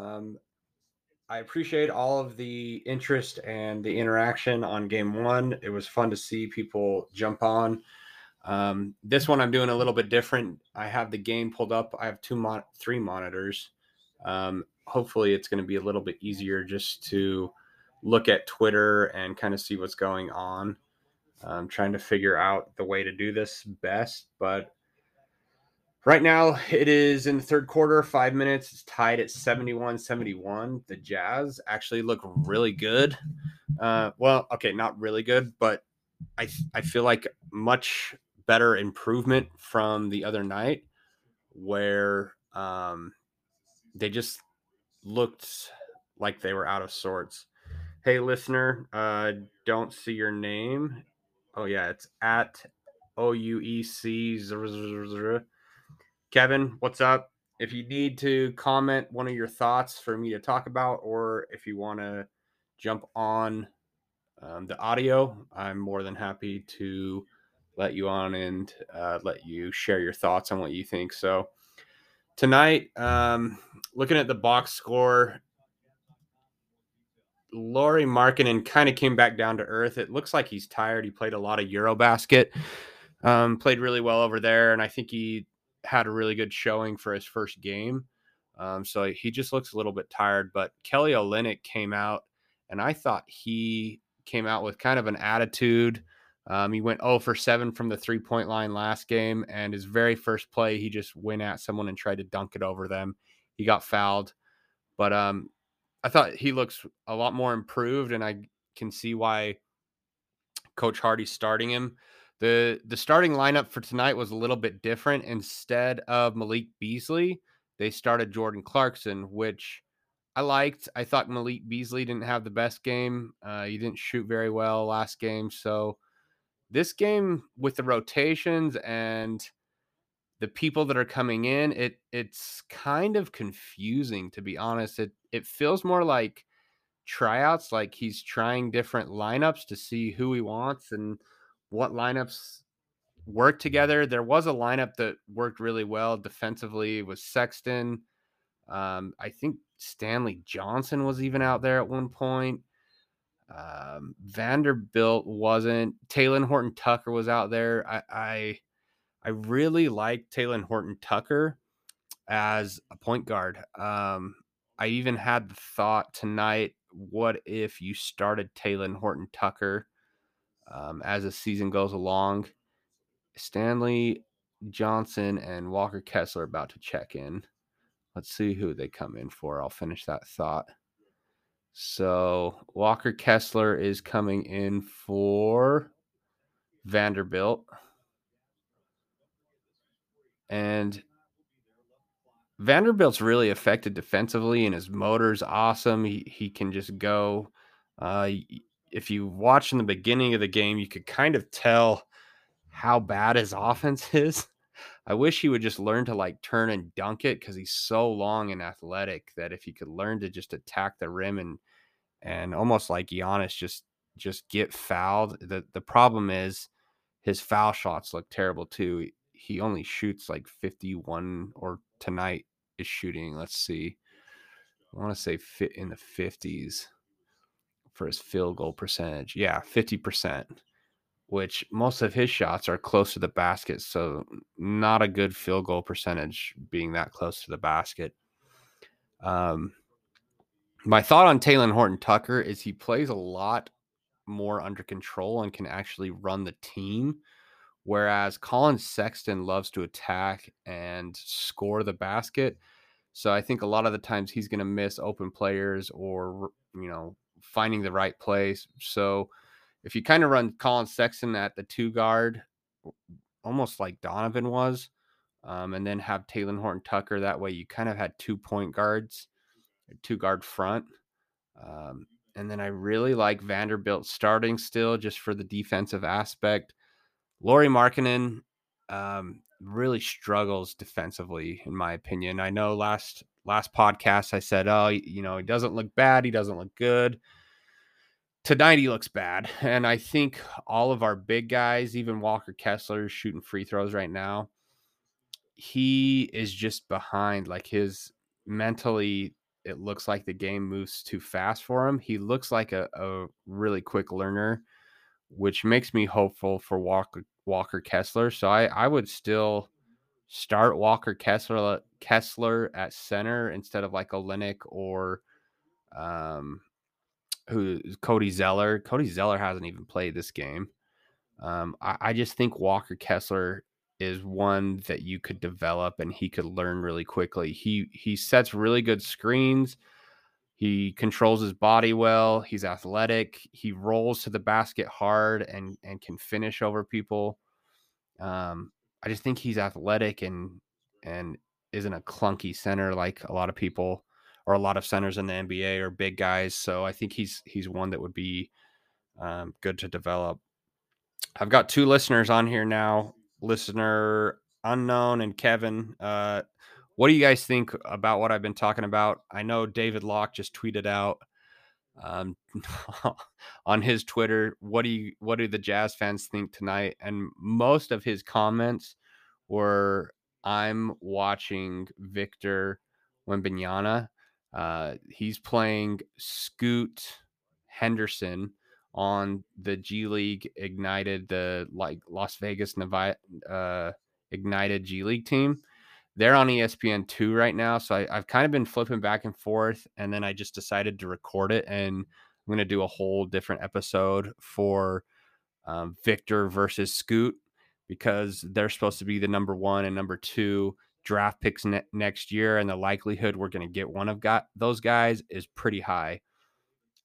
Um, I appreciate all of the interest and the interaction on game one. It was fun to see people jump on. Um, this one I'm doing a little bit different. I have the game pulled up. I have two, mon- three monitors. Um, hopefully, it's going to be a little bit easier just to look at Twitter and kind of see what's going on. I'm trying to figure out the way to do this best, but right now it is in the third quarter, five minutes. It's tied at 71 71. The Jazz actually look really good. Uh, well, okay, not really good, but I, I feel like much better improvement from the other night where um, they just looked like they were out of sorts. Hey, listener, uh, don't see your name. Oh, yeah, it's at O U E C. Kevin, what's up? If you need to comment one of your thoughts for me to talk about, or if you want to jump on um, the audio, I'm more than happy to let you on and uh, let you share your thoughts on what you think. So, tonight, um, looking at the box score, Lauri Markkanen kind of came back down to earth. It looks like he's tired. He played a lot of Eurobasket, um, played really well over there, and I think he had a really good showing for his first game. Um, so he just looks a little bit tired. But Kelly Olynyk came out, and I thought he came out with kind of an attitude. Um, he went 0 for 7 from the three point line last game, and his very first play, he just went at someone and tried to dunk it over them. He got fouled, but um, I thought he looks a lot more improved, and I can see why Coach Hardy's starting him. The The starting lineup for tonight was a little bit different. Instead of Malik Beasley, they started Jordan Clarkson, which I liked. I thought Malik Beasley didn't have the best game. Uh, he didn't shoot very well last game, so this game with the rotations and the people that are coming in, it it's kind of confusing to be honest. It it feels more like tryouts, like he's trying different lineups to see who he wants and what lineups work together. There was a lineup that worked really well defensively. It was Sexton. Um, I think Stanley Johnson was even out there at one point. Um, Vanderbilt wasn't. Talen Horton Tucker was out there. I, I I really like Talen Horton Tucker as a point guard. Um, I even had the thought tonight what if you started Talen Horton Tucker um, as the season goes along? Stanley Johnson and Walker Kessler about to check in. Let's see who they come in for. I'll finish that thought. So Walker Kessler is coming in for Vanderbilt. And Vanderbilt's really affected defensively, and his motor's awesome. He he can just go. Uh, if you watch in the beginning of the game, you could kind of tell how bad his offense is. I wish he would just learn to like turn and dunk it because he's so long and athletic that if he could learn to just attack the rim and and almost like Giannis just just get fouled. The the problem is his foul shots look terrible too he only shoots like 51 or tonight is shooting let's see i want to say fit in the 50s for his field goal percentage yeah 50% which most of his shots are close to the basket so not a good field goal percentage being that close to the basket um my thought on Talen Horton Tucker is he plays a lot more under control and can actually run the team Whereas Collin Sexton loves to attack and score the basket. So I think a lot of the times he's going to miss open players or, you know, finding the right place. So if you kind of run Collin Sexton at the two guard, almost like Donovan was, um, and then have Talen Horton Tucker, that way you kind of had two point guards, two guard front. Um, and then I really like Vanderbilt starting still just for the defensive aspect. Lauri Markkanen um, really struggles defensively, in my opinion. I know last last podcast I said, oh, you know, he doesn't look bad, he doesn't look good. Tonight he looks bad, and I think all of our big guys, even Walker Kessler, is shooting free throws right now. He is just behind. Like his mentally, it looks like the game moves too fast for him. He looks like a, a really quick learner, which makes me hopeful for Walker Walker Kessler. So I, I would still start Walker Kessler Kessler at center instead of like a Olynyk or um who Cody Zeller. Cody Zeller hasn't even played this game. Um, I, I just think Walker Kessler is one that you could develop and he could learn really quickly. He he sets really good screens. He controls his body well. He's athletic. He rolls to the basket hard and and can finish over people. Um, I just think he's athletic and and isn't a clunky center like a lot of people or a lot of centers in the NBA are big guys. So I think he's he's one that would be um, good to develop. I've got two listeners on here now. Listener unknown and Kevin. Uh, what do you guys think about what I've been talking about? I know David Locke just tweeted out um, on his Twitter. What do you what do the Jazz fans think tonight? And most of his comments were, "I'm watching Victor Wembanyama. Uh, he's playing Scoot Henderson." on the G League Ignited, the like Las Vegas Nevada uh, Ignited G League team. They're on ESPN two right now, so I, I've kind of been flipping back and forth, and then I just decided to record it, and I'm going to do a whole different episode for um, Victor versus Scoot because they're supposed to be the number one and number two draft picks ne- next year, and the likelihood we're going to get one of got those guys is pretty high.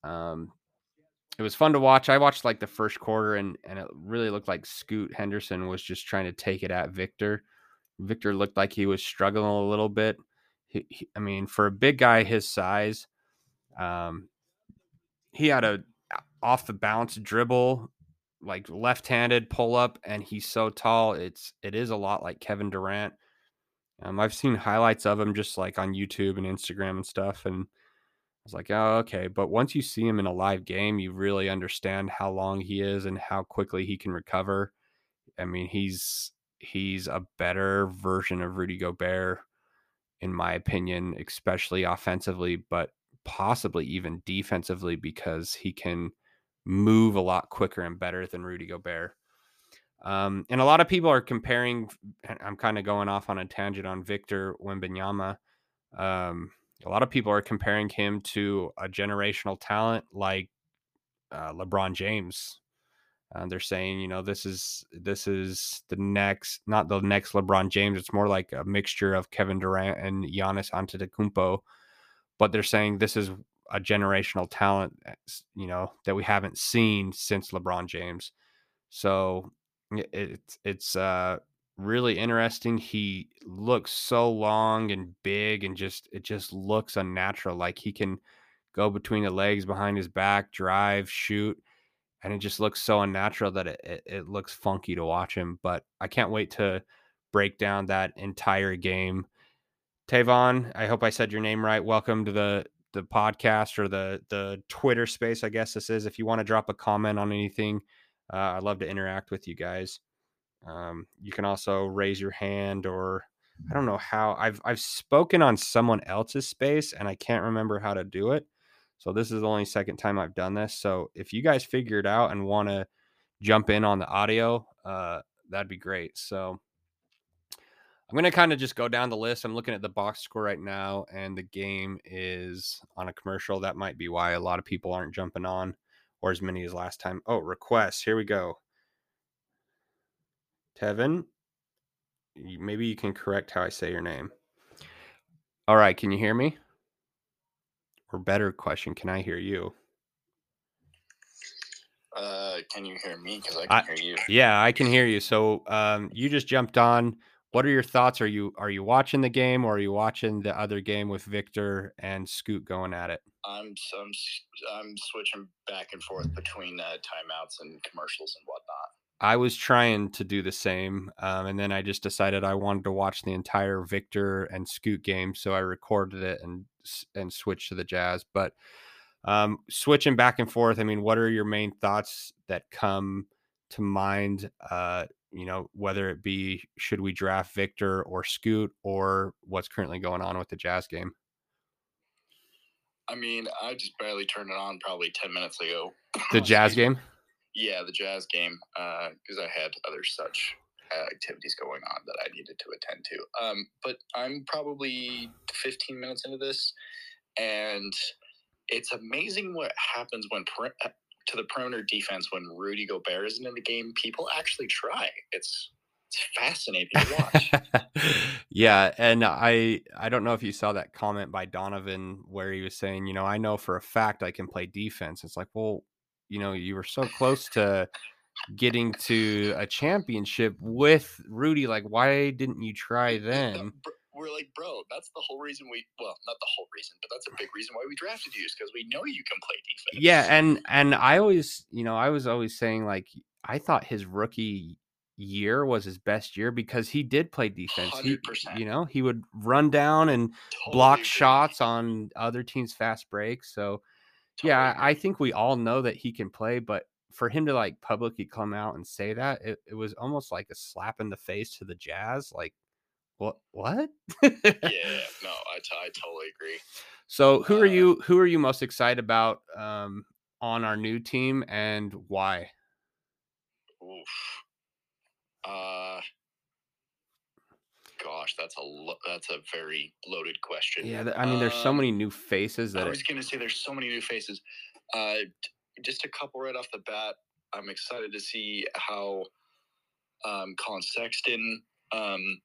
Um, it was fun to watch. I watched like the first quarter and and it really looked like Scoot Henderson was just trying to take it at Victor. Victor looked like he was struggling a little bit. He, he, I mean, for a big guy his size, um, he had a off the bounce dribble, like left-handed pull up, and he's so tall. It's it is a lot like Kevin Durant. Um, I've seen highlights of him just like on YouTube and Instagram and stuff, and I was like, oh, okay. But once you see him in a live game, you really understand how long he is and how quickly he can recover. I mean, he's he's a better version of Rudy Gobert, in my opinion, especially offensively, but possibly even defensively because he can move a lot quicker and better than Rudy Gobert. Um, and a lot of people are comparing. I'm kind of going off on a tangent on Victor Wembanyama. Um, a lot of people are comparing him to a generational talent like uh, LeBron James. Uh, they're saying, you know, this is this is the next, not the next LeBron James. It's more like a mixture of Kevin Durant and Giannis Antetokounmpo. But they're saying this is a generational talent, eh, you know, that we haven't seen since LeBron James. So it's it's uh, really interesting. He looks so long and big and just it just looks unnatural. Like he can go between the legs behind his back, drive, shoot, and it just looks so unnatural that it, it, it looks funky to watch him. But I can't wait to break down that entire game. Tavon, I hope I said your name right. Welcome to the the podcast or the the Twitter space, I guess this is. If you want to drop a comment on anything, uh, I'd love to interact with you guys. Um, you can also raise your hand or I don't know how I've I've spoken on someone else's space and I can't remember how to do it. So this is the only second time I've done this. So if you guys figure it out and want to jump in on the audio, uh, that'd be great. So I'm gonna kind of just go down the list. I'm looking at the box score right now, and the game is on a commercial. That might be why a lot of people aren't jumping on, or as many as last time. Oh, requests. Here we go. Tevin, maybe you can correct how I say your name. All right, can you hear me? Or better question, can I hear you? Uh, can you hear me? Because I can I, hear you. Yeah, I can hear you. So, um, you just jumped on. What are your thoughts? Are you are you watching the game, or are you watching the other game with Victor and Scoot going at it? I'm I'm I'm switching back and forth between uh, timeouts and commercials and whatnot. I was trying to do the same, um, and then I just decided I wanted to watch the entire Victor and Scoot game, so I recorded it and and switch to the Jazz. But um, switching back and forth, I mean, what are your main thoughts that come to mind? Uh, you know, whether it be should we draft Victor or Scoot, or what's currently going on with the Jazz game? I mean, I just barely turned it on probably ten minutes ago. The Jazz game. Yeah, the Jazz game, because I had other such uh, activities going on that I needed to attend to. Um, but I'm probably 15 minutes into this, and it's amazing what happens when per- to the perimeter defense when Rudy Gobert isn't in the game. People actually try. It's it's fascinating to watch. yeah, and I I don't know if you saw that comment by Donovan where he was saying, you know, I know for a fact I can play defense. It's like, well, you know, you were so close to getting to a championship with Rudy. Like, why didn't you try then? We're like, bro, that's the whole reason we. Well, not the whole reason, but that's a big reason why we drafted you is because we know you can play defense. Yeah, and and I always, you know, I was always saying like I thought his rookie year was his best year because he did play defense. He, 100%. you know, he would run down and Totally block agree. shots on other teams' fast breaks. So yeah, Totally I think we all know that he can play, but for him to like publicly come out and say that, it, it was almost like a slap in the face to the Jazz. Like, what? What? Yeah, no, I, t- I totally agree. so, who are Uh, you? Who are you most excited about um, on our new team, and why? Oof. Uh, gosh, that's a lo- that's a very loaded question. Yeah, I mean, there's so Um, many new faces that I it, was gonna say there's so many new faces. Uh, just a couple right off the bat. I'm excited to see how um, Collin Sexton um,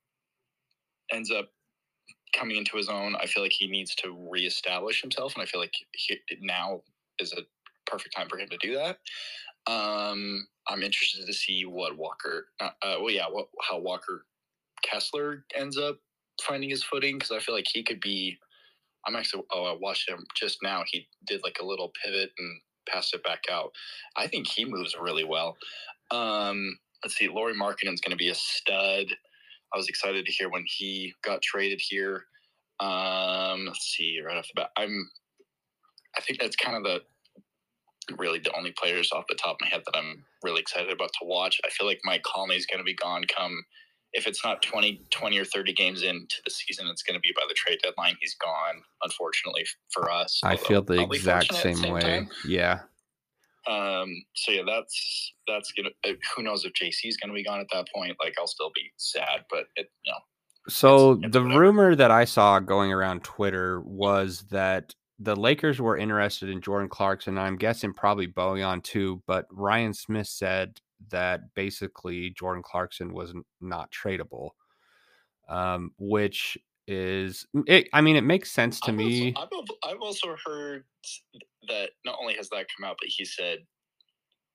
ends up coming into his own. I feel like he needs to reestablish himself, and I feel like he, now is a perfect time for him to do that. Um, I'm interested to see what Walker. Uh, uh, well, yeah, what how Walker Kessler ends up finding his footing because I feel like he could be. I'm actually. Oh, I watched him just now. He did like a little pivot and passed it back out. I think he moves really well. Um, let's see. Lauri Markkanen's going to be a stud. I was excited to hear when he got traded here. Um, let's see. Right off the bat, I'm. I think that's kind of the really the only players off the top of my head that I'm really excited about to watch. I feel like Mike Conley is going to be gone come if it's not 20, 20 or 30 games into the season, it's going to be by the trade deadline. He's gone, unfortunately for us. I feel the exact the same way. time. Yeah. Um, so yeah, that's that's gonna. Uh, who knows if JC is gonna be gone at that point? Like, I'll still be sad, but it, you know, So it's the whatever. rumor that I saw going around Twitter was that the Lakers were interested in Jordan Clarkson. I'm guessing probably Bojan too, but Ryan Smith said that basically Jordan Clarkson was not tradable, um, which is, it, I mean, it makes sense to I've me. Also, I've, I've also heard that not only has that come out, but he said,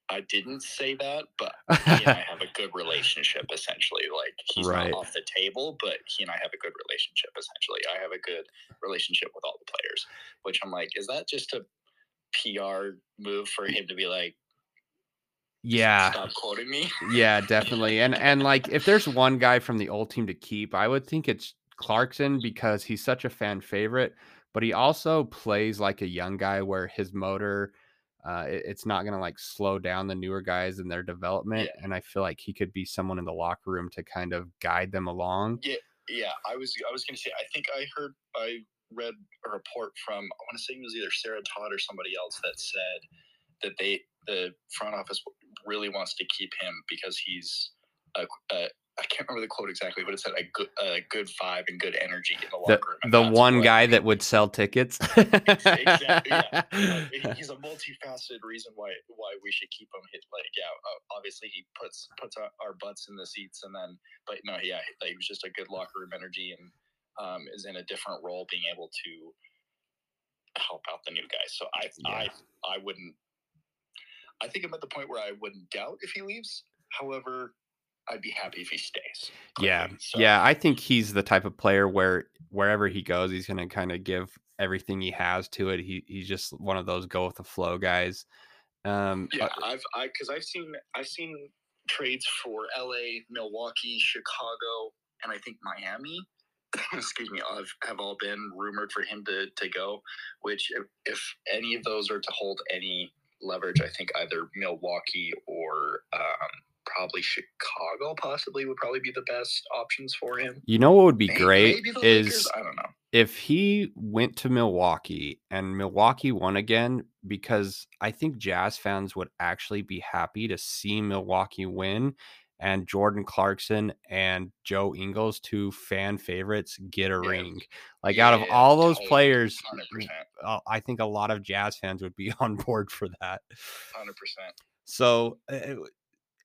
"I didn't say that, but he and I have a good relationship. Essentially, like he's Right. not off the table, but he and I have a good relationship. Essentially, I have a good relationship with all the players. Which I'm like, is that just a PR move for him to be like, yeah. stop quoting me? Yeah, definitely. And and like if there's one guy from the old team to keep, I would think it's Clarkson because he's such a fan favorite, but he also plays like a young guy where his motor uh it- it's not going to like slow down the newer guys in their development and I feel like he could be someone in the locker room to kind of guide them along. Yeah, yeah, I was I was gonna say I think I heard I read a report from I want to say it was either Sarah Todd or somebody else that said that they the front office really wants to keep him because he's a, a I can't remember the quote exactly, but it said a good a good vibe and good energy in the locker room. the one guy that would sell tickets. exactly, yeah. He's a multifaceted reason why why we should keep him. Hit like yeah, obviously he puts puts our, butts in the seats, and then but no, yeah, like, he was just a good locker room energy and um, is in a different role, being able to help out the new guys. So I I I wouldn't. I think I'm at the point where I wouldn't doubt if he leaves. However, I'd be happy if he stays. Yeah. So, yeah. I think he's the type of player where wherever he goes, he's going to kind of give everything he has to it. He he's just one of those go with the flow guys. Um, Yeah, uh, I've I because I've seen I've seen trades for L.A., Milwaukee, Chicago, and I think Miami. excuse me, have, have all been rumored for him to to go. Which if, if any of those are to hold any leverage, I think either Milwaukee or um, probably Chicago possibly would probably be the best options for him. you know what would be May- great maybe is Lakers, I don't know. if he went to Milwaukee and Milwaukee won again, because I think Jazz fans would actually be happy to see Milwaukee win and Jordan Clarkson and Joe Ingles, two fan favorites, get a Yeah. ring. Like out of all those totally. players, 100%. uh, I think a lot of Jazz fans would be on board for that. 100%. So uh,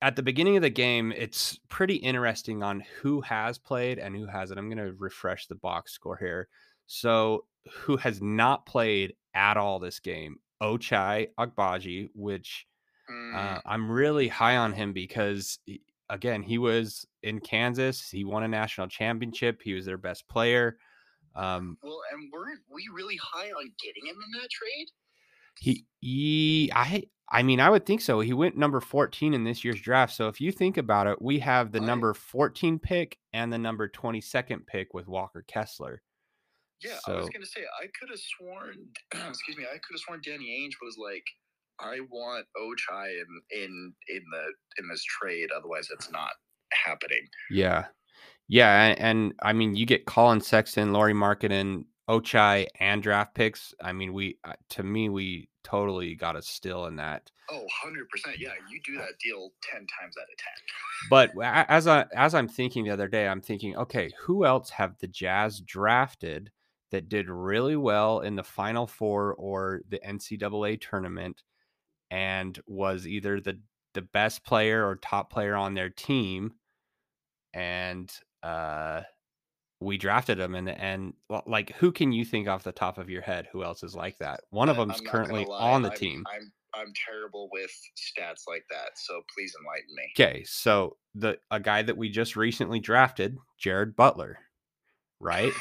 at the beginning of the game, it's pretty interesting on who has played and who hasn't. I'm going to refresh the box score here. So who has not played at all this game? Ochai Agbaji, which Mm, uh, I'm really high on him because again, he was in Kansas. He won a national championship. He was their best player. Um, well, and weren't we really high on getting him in that trade? He, he, I, I mean, I would think so. He went number 14 in this year's draft. So if you think about it, we have the Right. number 14 pick and the number 22nd pick with Walker Kessler. Yeah, I was gonna say I could have sworn. excuse me, I could have sworn Danny Ainge was like, "I want Ochai in in in the in this trade, otherwise it's not happening." Yeah. Yeah. And, and I mean, you get Collin Sexton, Lauri Markkanen, Ochai, and draft picks. I mean, we, uh, to me, we totally got a still in that. Oh, 100 percent. Yeah, you do that deal ten times out of ten. But as I as I'm thinking the other day, I'm thinking, okay, who else have the Jazz drafted that did really well in the Final Four or the NCAA tournament, and was either the the best player or top player on their team, and uh, we drafted him and and well, like who can you think off the top of your head who else is like that? One of them's I'm not gonna currently lie, on the I'm- team. I'm I'm terrible with stats like that, so please enlighten me. Okay, so the a guy that we just recently drafted, Jared Butler, right?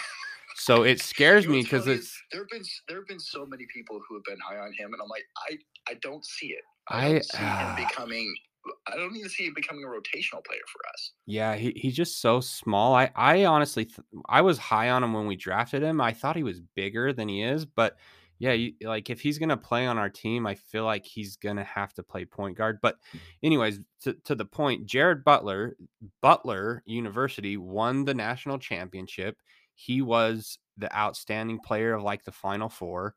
So it scares me because it's there have been there have been so many people who have been high on him, and I'm like, I I don't see it. I- I don't see ah. him becoming. I don't even see him becoming a rotational player for us. yeah, he, he's just so small. I I honestly th- I was high on him when we drafted him. I thought he was bigger than he is, but yeah, you, like if he's gonna play on our team, I feel like he's gonna have to play point guard. But anyways, to, to the point, Jared Butler, Butler University won the national championship. He was the outstanding player of like the Final Four.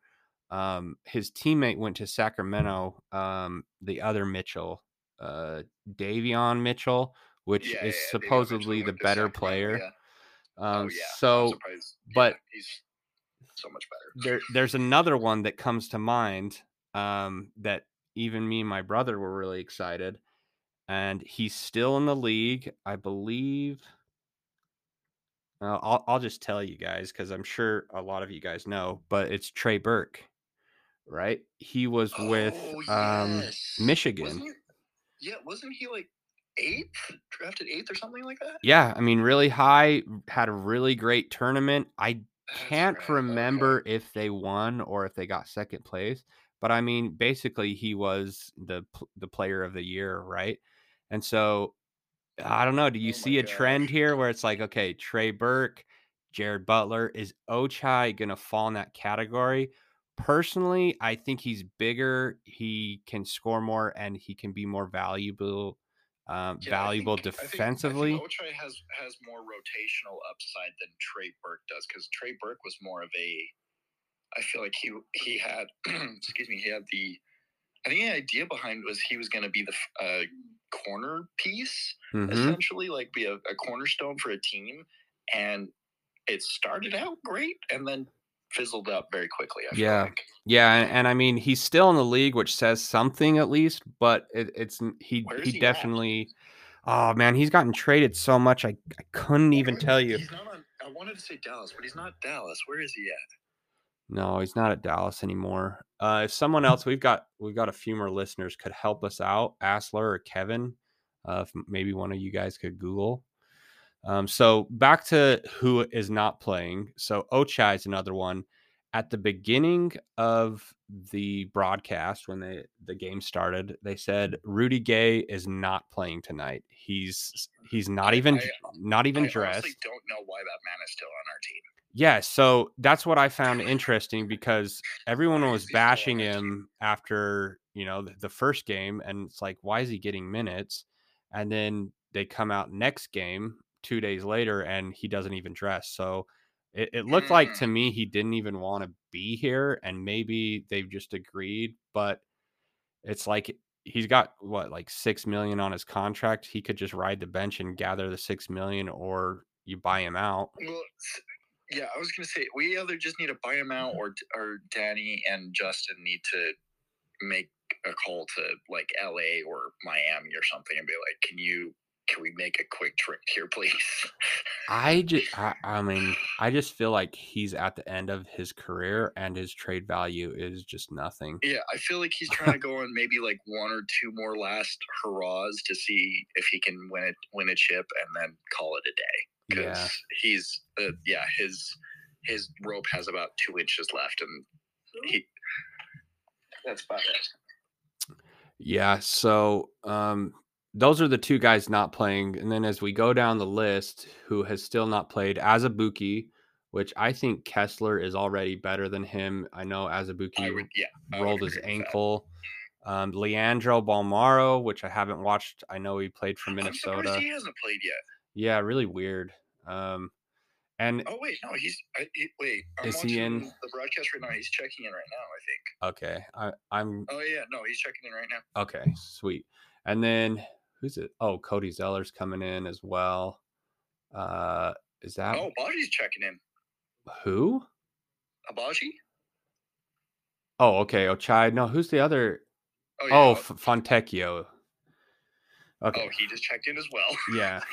Um, his teammate went to Sacramento. Um, the other Mitchell, uh, Davion Mitchell, which Yeah, is yeah, supposedly the better player. yeah. Um, oh yeah. So. But- he's so much better. there there's another one that comes to mind um, that even me and my brother were really excited and he's still in the league i believe I'll, I'll just tell you guys because i'm sure a lot of you guys know but it's trey burke right he was with Oh, um, michigan Wasn't he, yeah, wasn't he like eighth, drafted eighth or something like that? yeah i mean really high had a really great tournament i That's can't right, okay. remember if they won or if they got second place, but I mean, basically, he was the the player of the year, right? And so, I don't know. Do you Oh see a trend here where it's like, okay, Trey Burke, Jared Butler, is Ochai going to fall in that category? Personally, I think he's bigger. He can score more, and he can be more valuable, um, Yeah, valuable think- I think- defensively. I think Ochai has has more rotational upside than Trey Burke does because Trey Burke was more of a. I feel like he he had excuse me he had the. I think the idea behind was he was going to be the uh, corner piece Mhm. essentially, like be a, a cornerstone for a team, and it started out great and then fizzled out very quickly. I feel Yeah. like. Yeah, and, and I mean he's still in the league, which says something at least. But it, it's he, he, he at? definitely. Oh man, he's gotten traded so much. I, I couldn't even tell you. On. I wanted to say Dallas, but he's not Dallas. Where is he at? No, he's not at Dallas anymore. Uh, if someone else, we've got we've got a few more listeners could help us out, Asler or Kevin. Uh, if maybe one of you guys could Google. Um, so back to who is not playing. So Ochai is another one. At the beginning of the broadcast, when they the game started, they said mm-hmm. Rudy Gay is not playing tonight. He's he's not I- even I- not even I dressed. don't know why that man is still on our team. Yeah, so that's what I found interesting because everyone was is he still on bashing him after, you know, the, the first game and it's like why is he getting minutes? And then they come out next game 2 days later and he doesn't even dress. So It, it looked like to Mm. me he didn't even want to be here, and maybe they've just agreed. But it's like he's got what like six million on his contract. He could just ride the bench and gather the six million, or you buy him out. Well, yeah, I was gonna say we either just need to buy him out, or or Danny and Justin need to make a call to like L.A. or Miami or something, and be like, "Can you? Can we make a quick trip here, please?" I just, I, I mean, I just feel like he's at the end of his career, and his trade value is just nothing. Yeah, I feel like he's trying to go on maybe like one or two more last hurrahs to see if he can win it, win a chip, and then call it a day. Because Yeah, he's, uh, yeah, his his rope has about two inches left, and he. That's about it. yeah. So, um, those are the two guys not playing, and then as we go down the list, who has still not played, Azubuike, which I think Kessler is already better than him. I know Azubuike would, yeah, rolled his agree with that. ankle. Um, Leandro Bolmaro, which I haven't watched. I know he played for Minnesota. he hasn't played yet. Yeah, really weird. Um, and Oh wait, no, he's I, he, wait. I'm Is he in? the broadcast right now. He's checking in right now. I think. okay, I, I'm Oh yeah, no, he's checking in right now. okay, sweet. And then who's it? Oh, Cody Zeller's coming in as well. Uh, is that Oh, Agbaji's checking in. who? Agbaji? Oh, okay, Ochai. No, who's the other? Oh Oh. F- Fontecchio. Okay, Oh, he just checked in as well. yeah.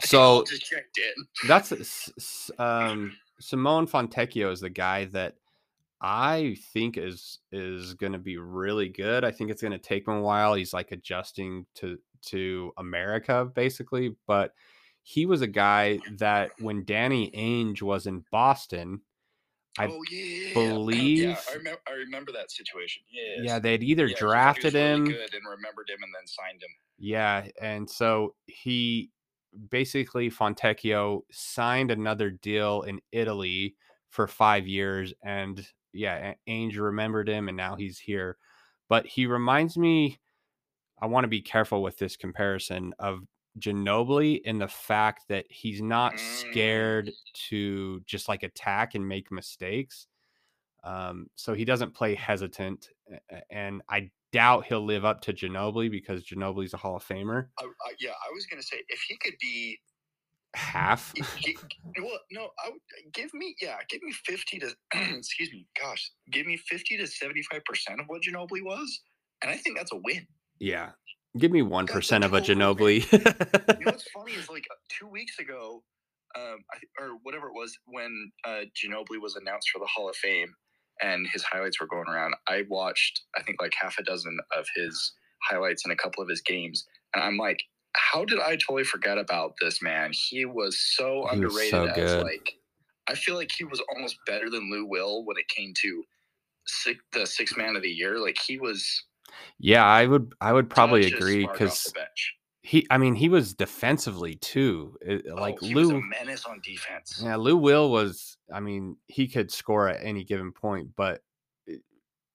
So just checked in. that's um Simone Fontecchio is the guy that I think is is going to be really good. I think it's going to take him a while. He's like adjusting to to America basically, but he was a guy that when Danny Ainge was in Boston, I oh yeah, believe- Yeah, I remember. I remember that situation. Yeah. yeah, they'd either Yeah, he- he was drafted really him good and remembered him and then signed him. Yeah, and so he basically Fontecchio signed another deal in Italy for five years, and yeah, Ainge remembered him, and now he's here. But he reminds me, I want to be careful with this comparison of Ginobili in the fact that he's not Mm. scared to just like attack and make mistakes. Um, so he doesn't play hesitant, and I doubt he'll live up to Ginobili because Ginobili's a Hall of Famer. I, I, yeah, I was gonna say if he could be, Half. he- he- well, no, I would give me, yeah, give me fifty to, excuse me, gosh, give me fifty to seventy-five percent of what Ginobili was, and I think that's a win. Yeah. Give me one That's a percent of a Ginobili. You know what's funny is like two weeks ago, um, I, or whatever it was, when uh, Ginobili was announced for the Hall of Fame and his highlights were going around, I watched I think like half a dozen of his highlights in a couple of his games, and I'm like, how did I totally forget about this man? He was so He was underrated so as like, I feel like he was almost better than Lou Will when it came to six, the six man of the year. Like he was yeah, I would I would probably touch agree because he I mean he was defensively too. It- Oh, like he was a Lou menace on defense. Yeah, Lou Will was I mean, he could score at any given point, but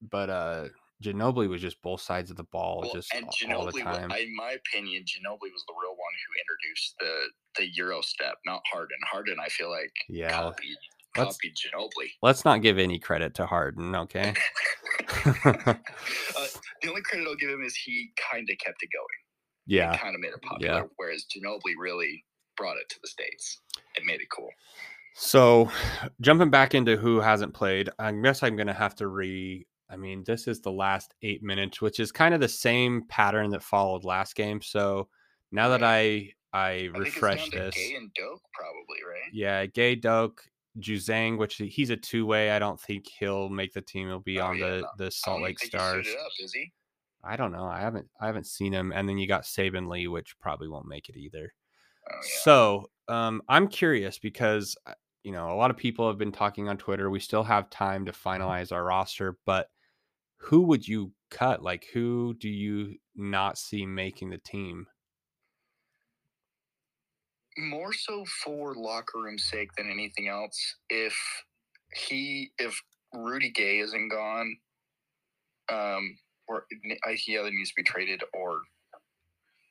but uh Ginobili was just both sides of the ball Well, just and a- all the Ginobili, time. In my opinion, Ginobili was the real one who introduced the the Euro step, not Harden. Harden, I feel like yeah. copied Let's- copied Ginobili. Let's not give any credit to Harden, okay? uh, the only credit I'll give him is he kind of kept it going. yeah. kind of made it popular. Whereas Ginobili really brought it to the states and made it cool. So, jumping back into who hasn't played, I guess I'm going to have to re. I mean, this is the last eight minutes, which is kind of the same pattern that followed last game. So now that I I I refresh this, Gay and Doak, probably right. yeah, Gay Doak, Juzang, which he's a two way. I don't think he'll make the team. He'll be Oh, on yeah, the no. the Salt Lake Stars. up, is he? I don't know. I haven't I haven't seen him. And then you got Saben Lee, which probably won't make it either. Oh, yeah. So um, I'm curious because uh, you know a lot of people have been talking on Twitter. We still have time to finalize our roster, but who would you cut? Like, who do you not see making the team? More so for locker room sake than anything else. If he, if Rudy Gay isn't gone, um, or I- he either needs to be traded or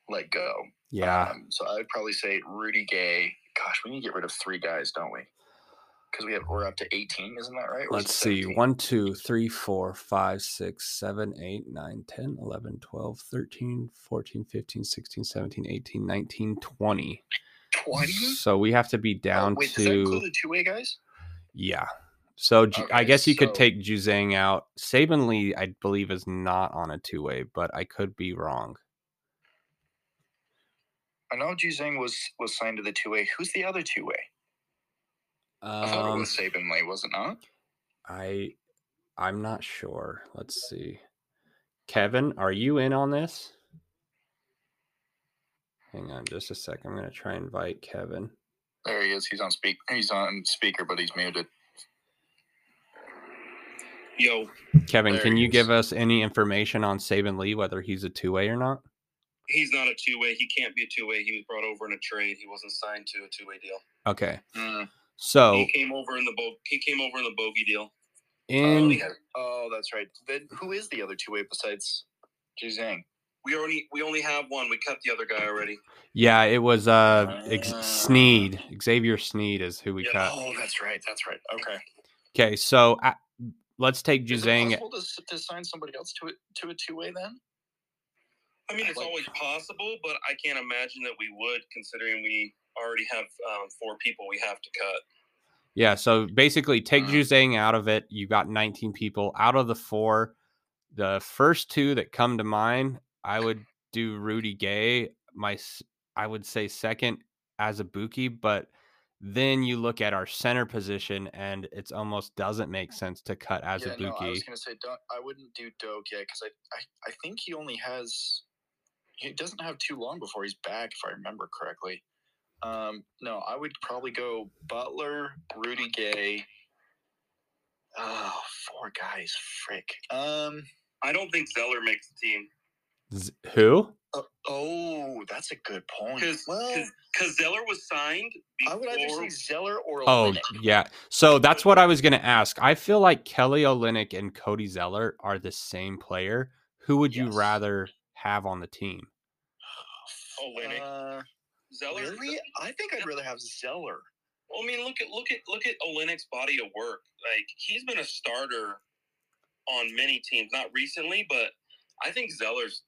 let go. Yeah, Um, so I would probably say Rudy Gay. Gosh, we need to get rid of three guys, don't we? because we have we're up to 18, isn't that right? Or Let's see. 17? 1, 2, 3, 4, 5, 6, 7, 8, 9, 10, 11, 12, 13, 14, 15, 16, 17, 18, 19, 20. 20. So we have to be down oh, wait, to. include two way guys? Yeah. So Ju- I guess you could take Juzang out. Saben Lee, I believe, is not on a two way, but I could be wrong. I know Juzang was was signed to the two way. Who's the other two way? I thought it Um, was Saben Lee, was it not? I I'm not sure. Let's see. Kevin, are you in on this? Hang on just a sec. I'm gonna try and invite Kevin. There he is. He's on speak. He's on speaker, but he's muted. Yo, Kevin, There can he you give us any information on Saben Lee, whether he's a two way or not? he's not a two way. He can't be a two way. He was brought over in a trade. He wasn't signed to a two way deal. Okay. Mm. So He came over in the bo- He came over in the bogey deal. Oh, in yeah. oh, that's right. Then who is the other two way besides Juzang? We already we only have one. We cut the other guy already. yeah, it was uh Ex- Ah. Sneed. Xavier Sneed is who we Yeah. cut. Oh, that's right. That's right. Okay. Okay, so uh, let's take Is it Juzang. possible to, s- to sign somebody else to it to a two way then? I mean, it's Like- always possible, but I can't imagine that we would, considering we already have um, four people we have to cut. Yeah, so basically take Mm. Juzang out of it. You got 19 people. Out of the four, the first two that come to mind, I would do Rudy Gay. My s- I would say second Azubuike, but then you look at our center position and it's almost doesn't make sense to cut as yeah, a no, I was gonna say don't. I wouldn't do Doak yet because I, I I think he only has. He doesn't have too long before he's back, if I remember correctly. Um, no, I would probably go Butler, Rudy Gay. Oh, four guys, frick. Um, I don't think Zeller makes the team Z- who? uh, oh, that's a good point. because Well, because Zeller was signed I would either before. say Zeller or Oh, yeah. So that's what I was going to ask. I feel like Kelly Olynyk and Cody Zeller are the same player. Who would you rather have on the team? Olynyk. Uh, Zeller. really? I think I'd rather have Zeller. Well, I mean, look at look at look at Olynyk's body of work. Like he's been a starter on many teams, not recently, but I think Zeller's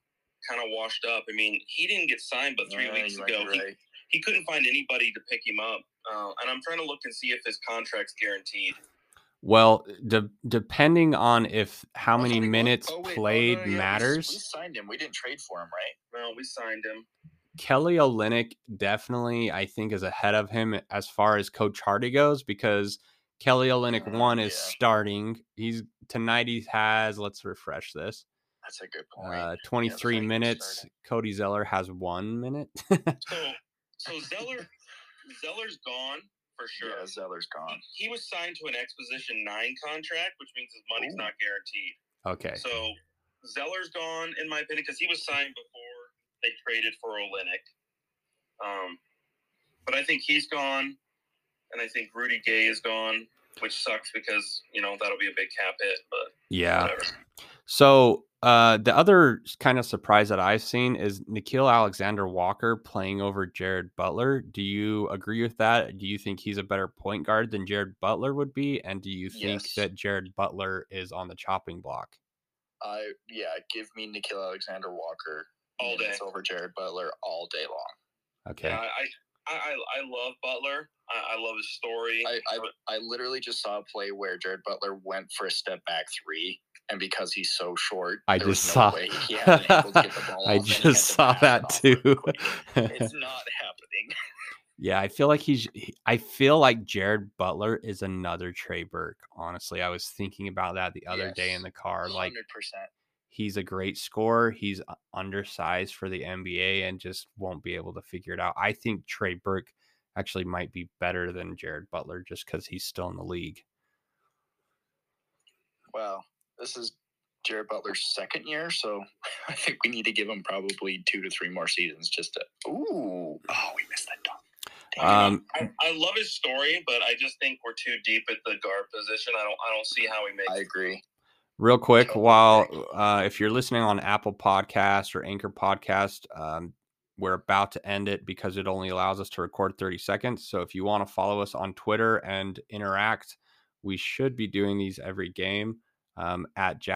kind of washed up. I mean, he didn't get signed, but three Yeah, weeks ago, be he, he couldn't find anybody to pick him up. Uh, and I'm trying to look and see if his contract's guaranteed. Well, de- depending on if how many thought minutes oh, wait, oh, no, played no, yeah, matters, We, signed him. We didn't trade for him, right? Well, we signed him. Kelly Olynyk definitely, I think, is ahead of him as far as Coach Hardy goes because Kelly Olynyk Uh, one is yeah. starting. He's tonight. He has. Let's refresh this. That's a good point. Uh, 23 like he minutes. Cody Zeller has one minute. So, so Zeller, Zeller's gone for sure. yeah, Zeller's gone. He was signed to an Exposition Nine contract, which means his money's Ooh. not guaranteed. okay. So Zeller's gone, in my opinion, because he was signed before they traded for Olynyk. Um, but I think he's gone, and I think Rudy Gay is gone, which sucks because you know that'll be a big cap hit. But Yeah. whatever. So uh, the other kind of surprise that I've seen is Nickeil Alexander Walker playing over Jared Butler. Do you agree with that? Do you think he's a better point guard than Jared Butler would be? And do you think Yes. that Jared Butler is on the chopping block? I yeah, give me Nickeil Alexander Walker All day. over Jared Butler all day long. Okay. Yeah, I, I, I, I love Butler. I, I love his story. I, I uh, I literally just saw a play where Jared Butler went for a step back three, and because he's so short, I just no saw. way he hadn't been able to get the ball I off, and he had just saw that too. it's not happening. yeah, I feel like he's. he- I feel like Jared Butler is another Trey Burke. Honestly, I was thinking about that the other day in the car. Like Hundred percent. He's a great scorer. He's undersized for the NBA and just won't be able to figure it out. I think Trey Burke actually might be better than Jared Butler just because he's still in the league. Well, this is Jared Butler's second year, so I think we need to give him probably two to three more seasons just to. Ooh, oh, we missed that dunk. Um, I, I love his story, but I just think we're too deep at the guard position. I don't I don't see how he makes. I agree. Real quick, while uh, if you're listening on Apple Podcast or Anchor Podcast, um, we're about to end it because it only allows us to record 30 seconds. So if you want to follow us on Twitter and interact, we should be doing these every game um, at Jack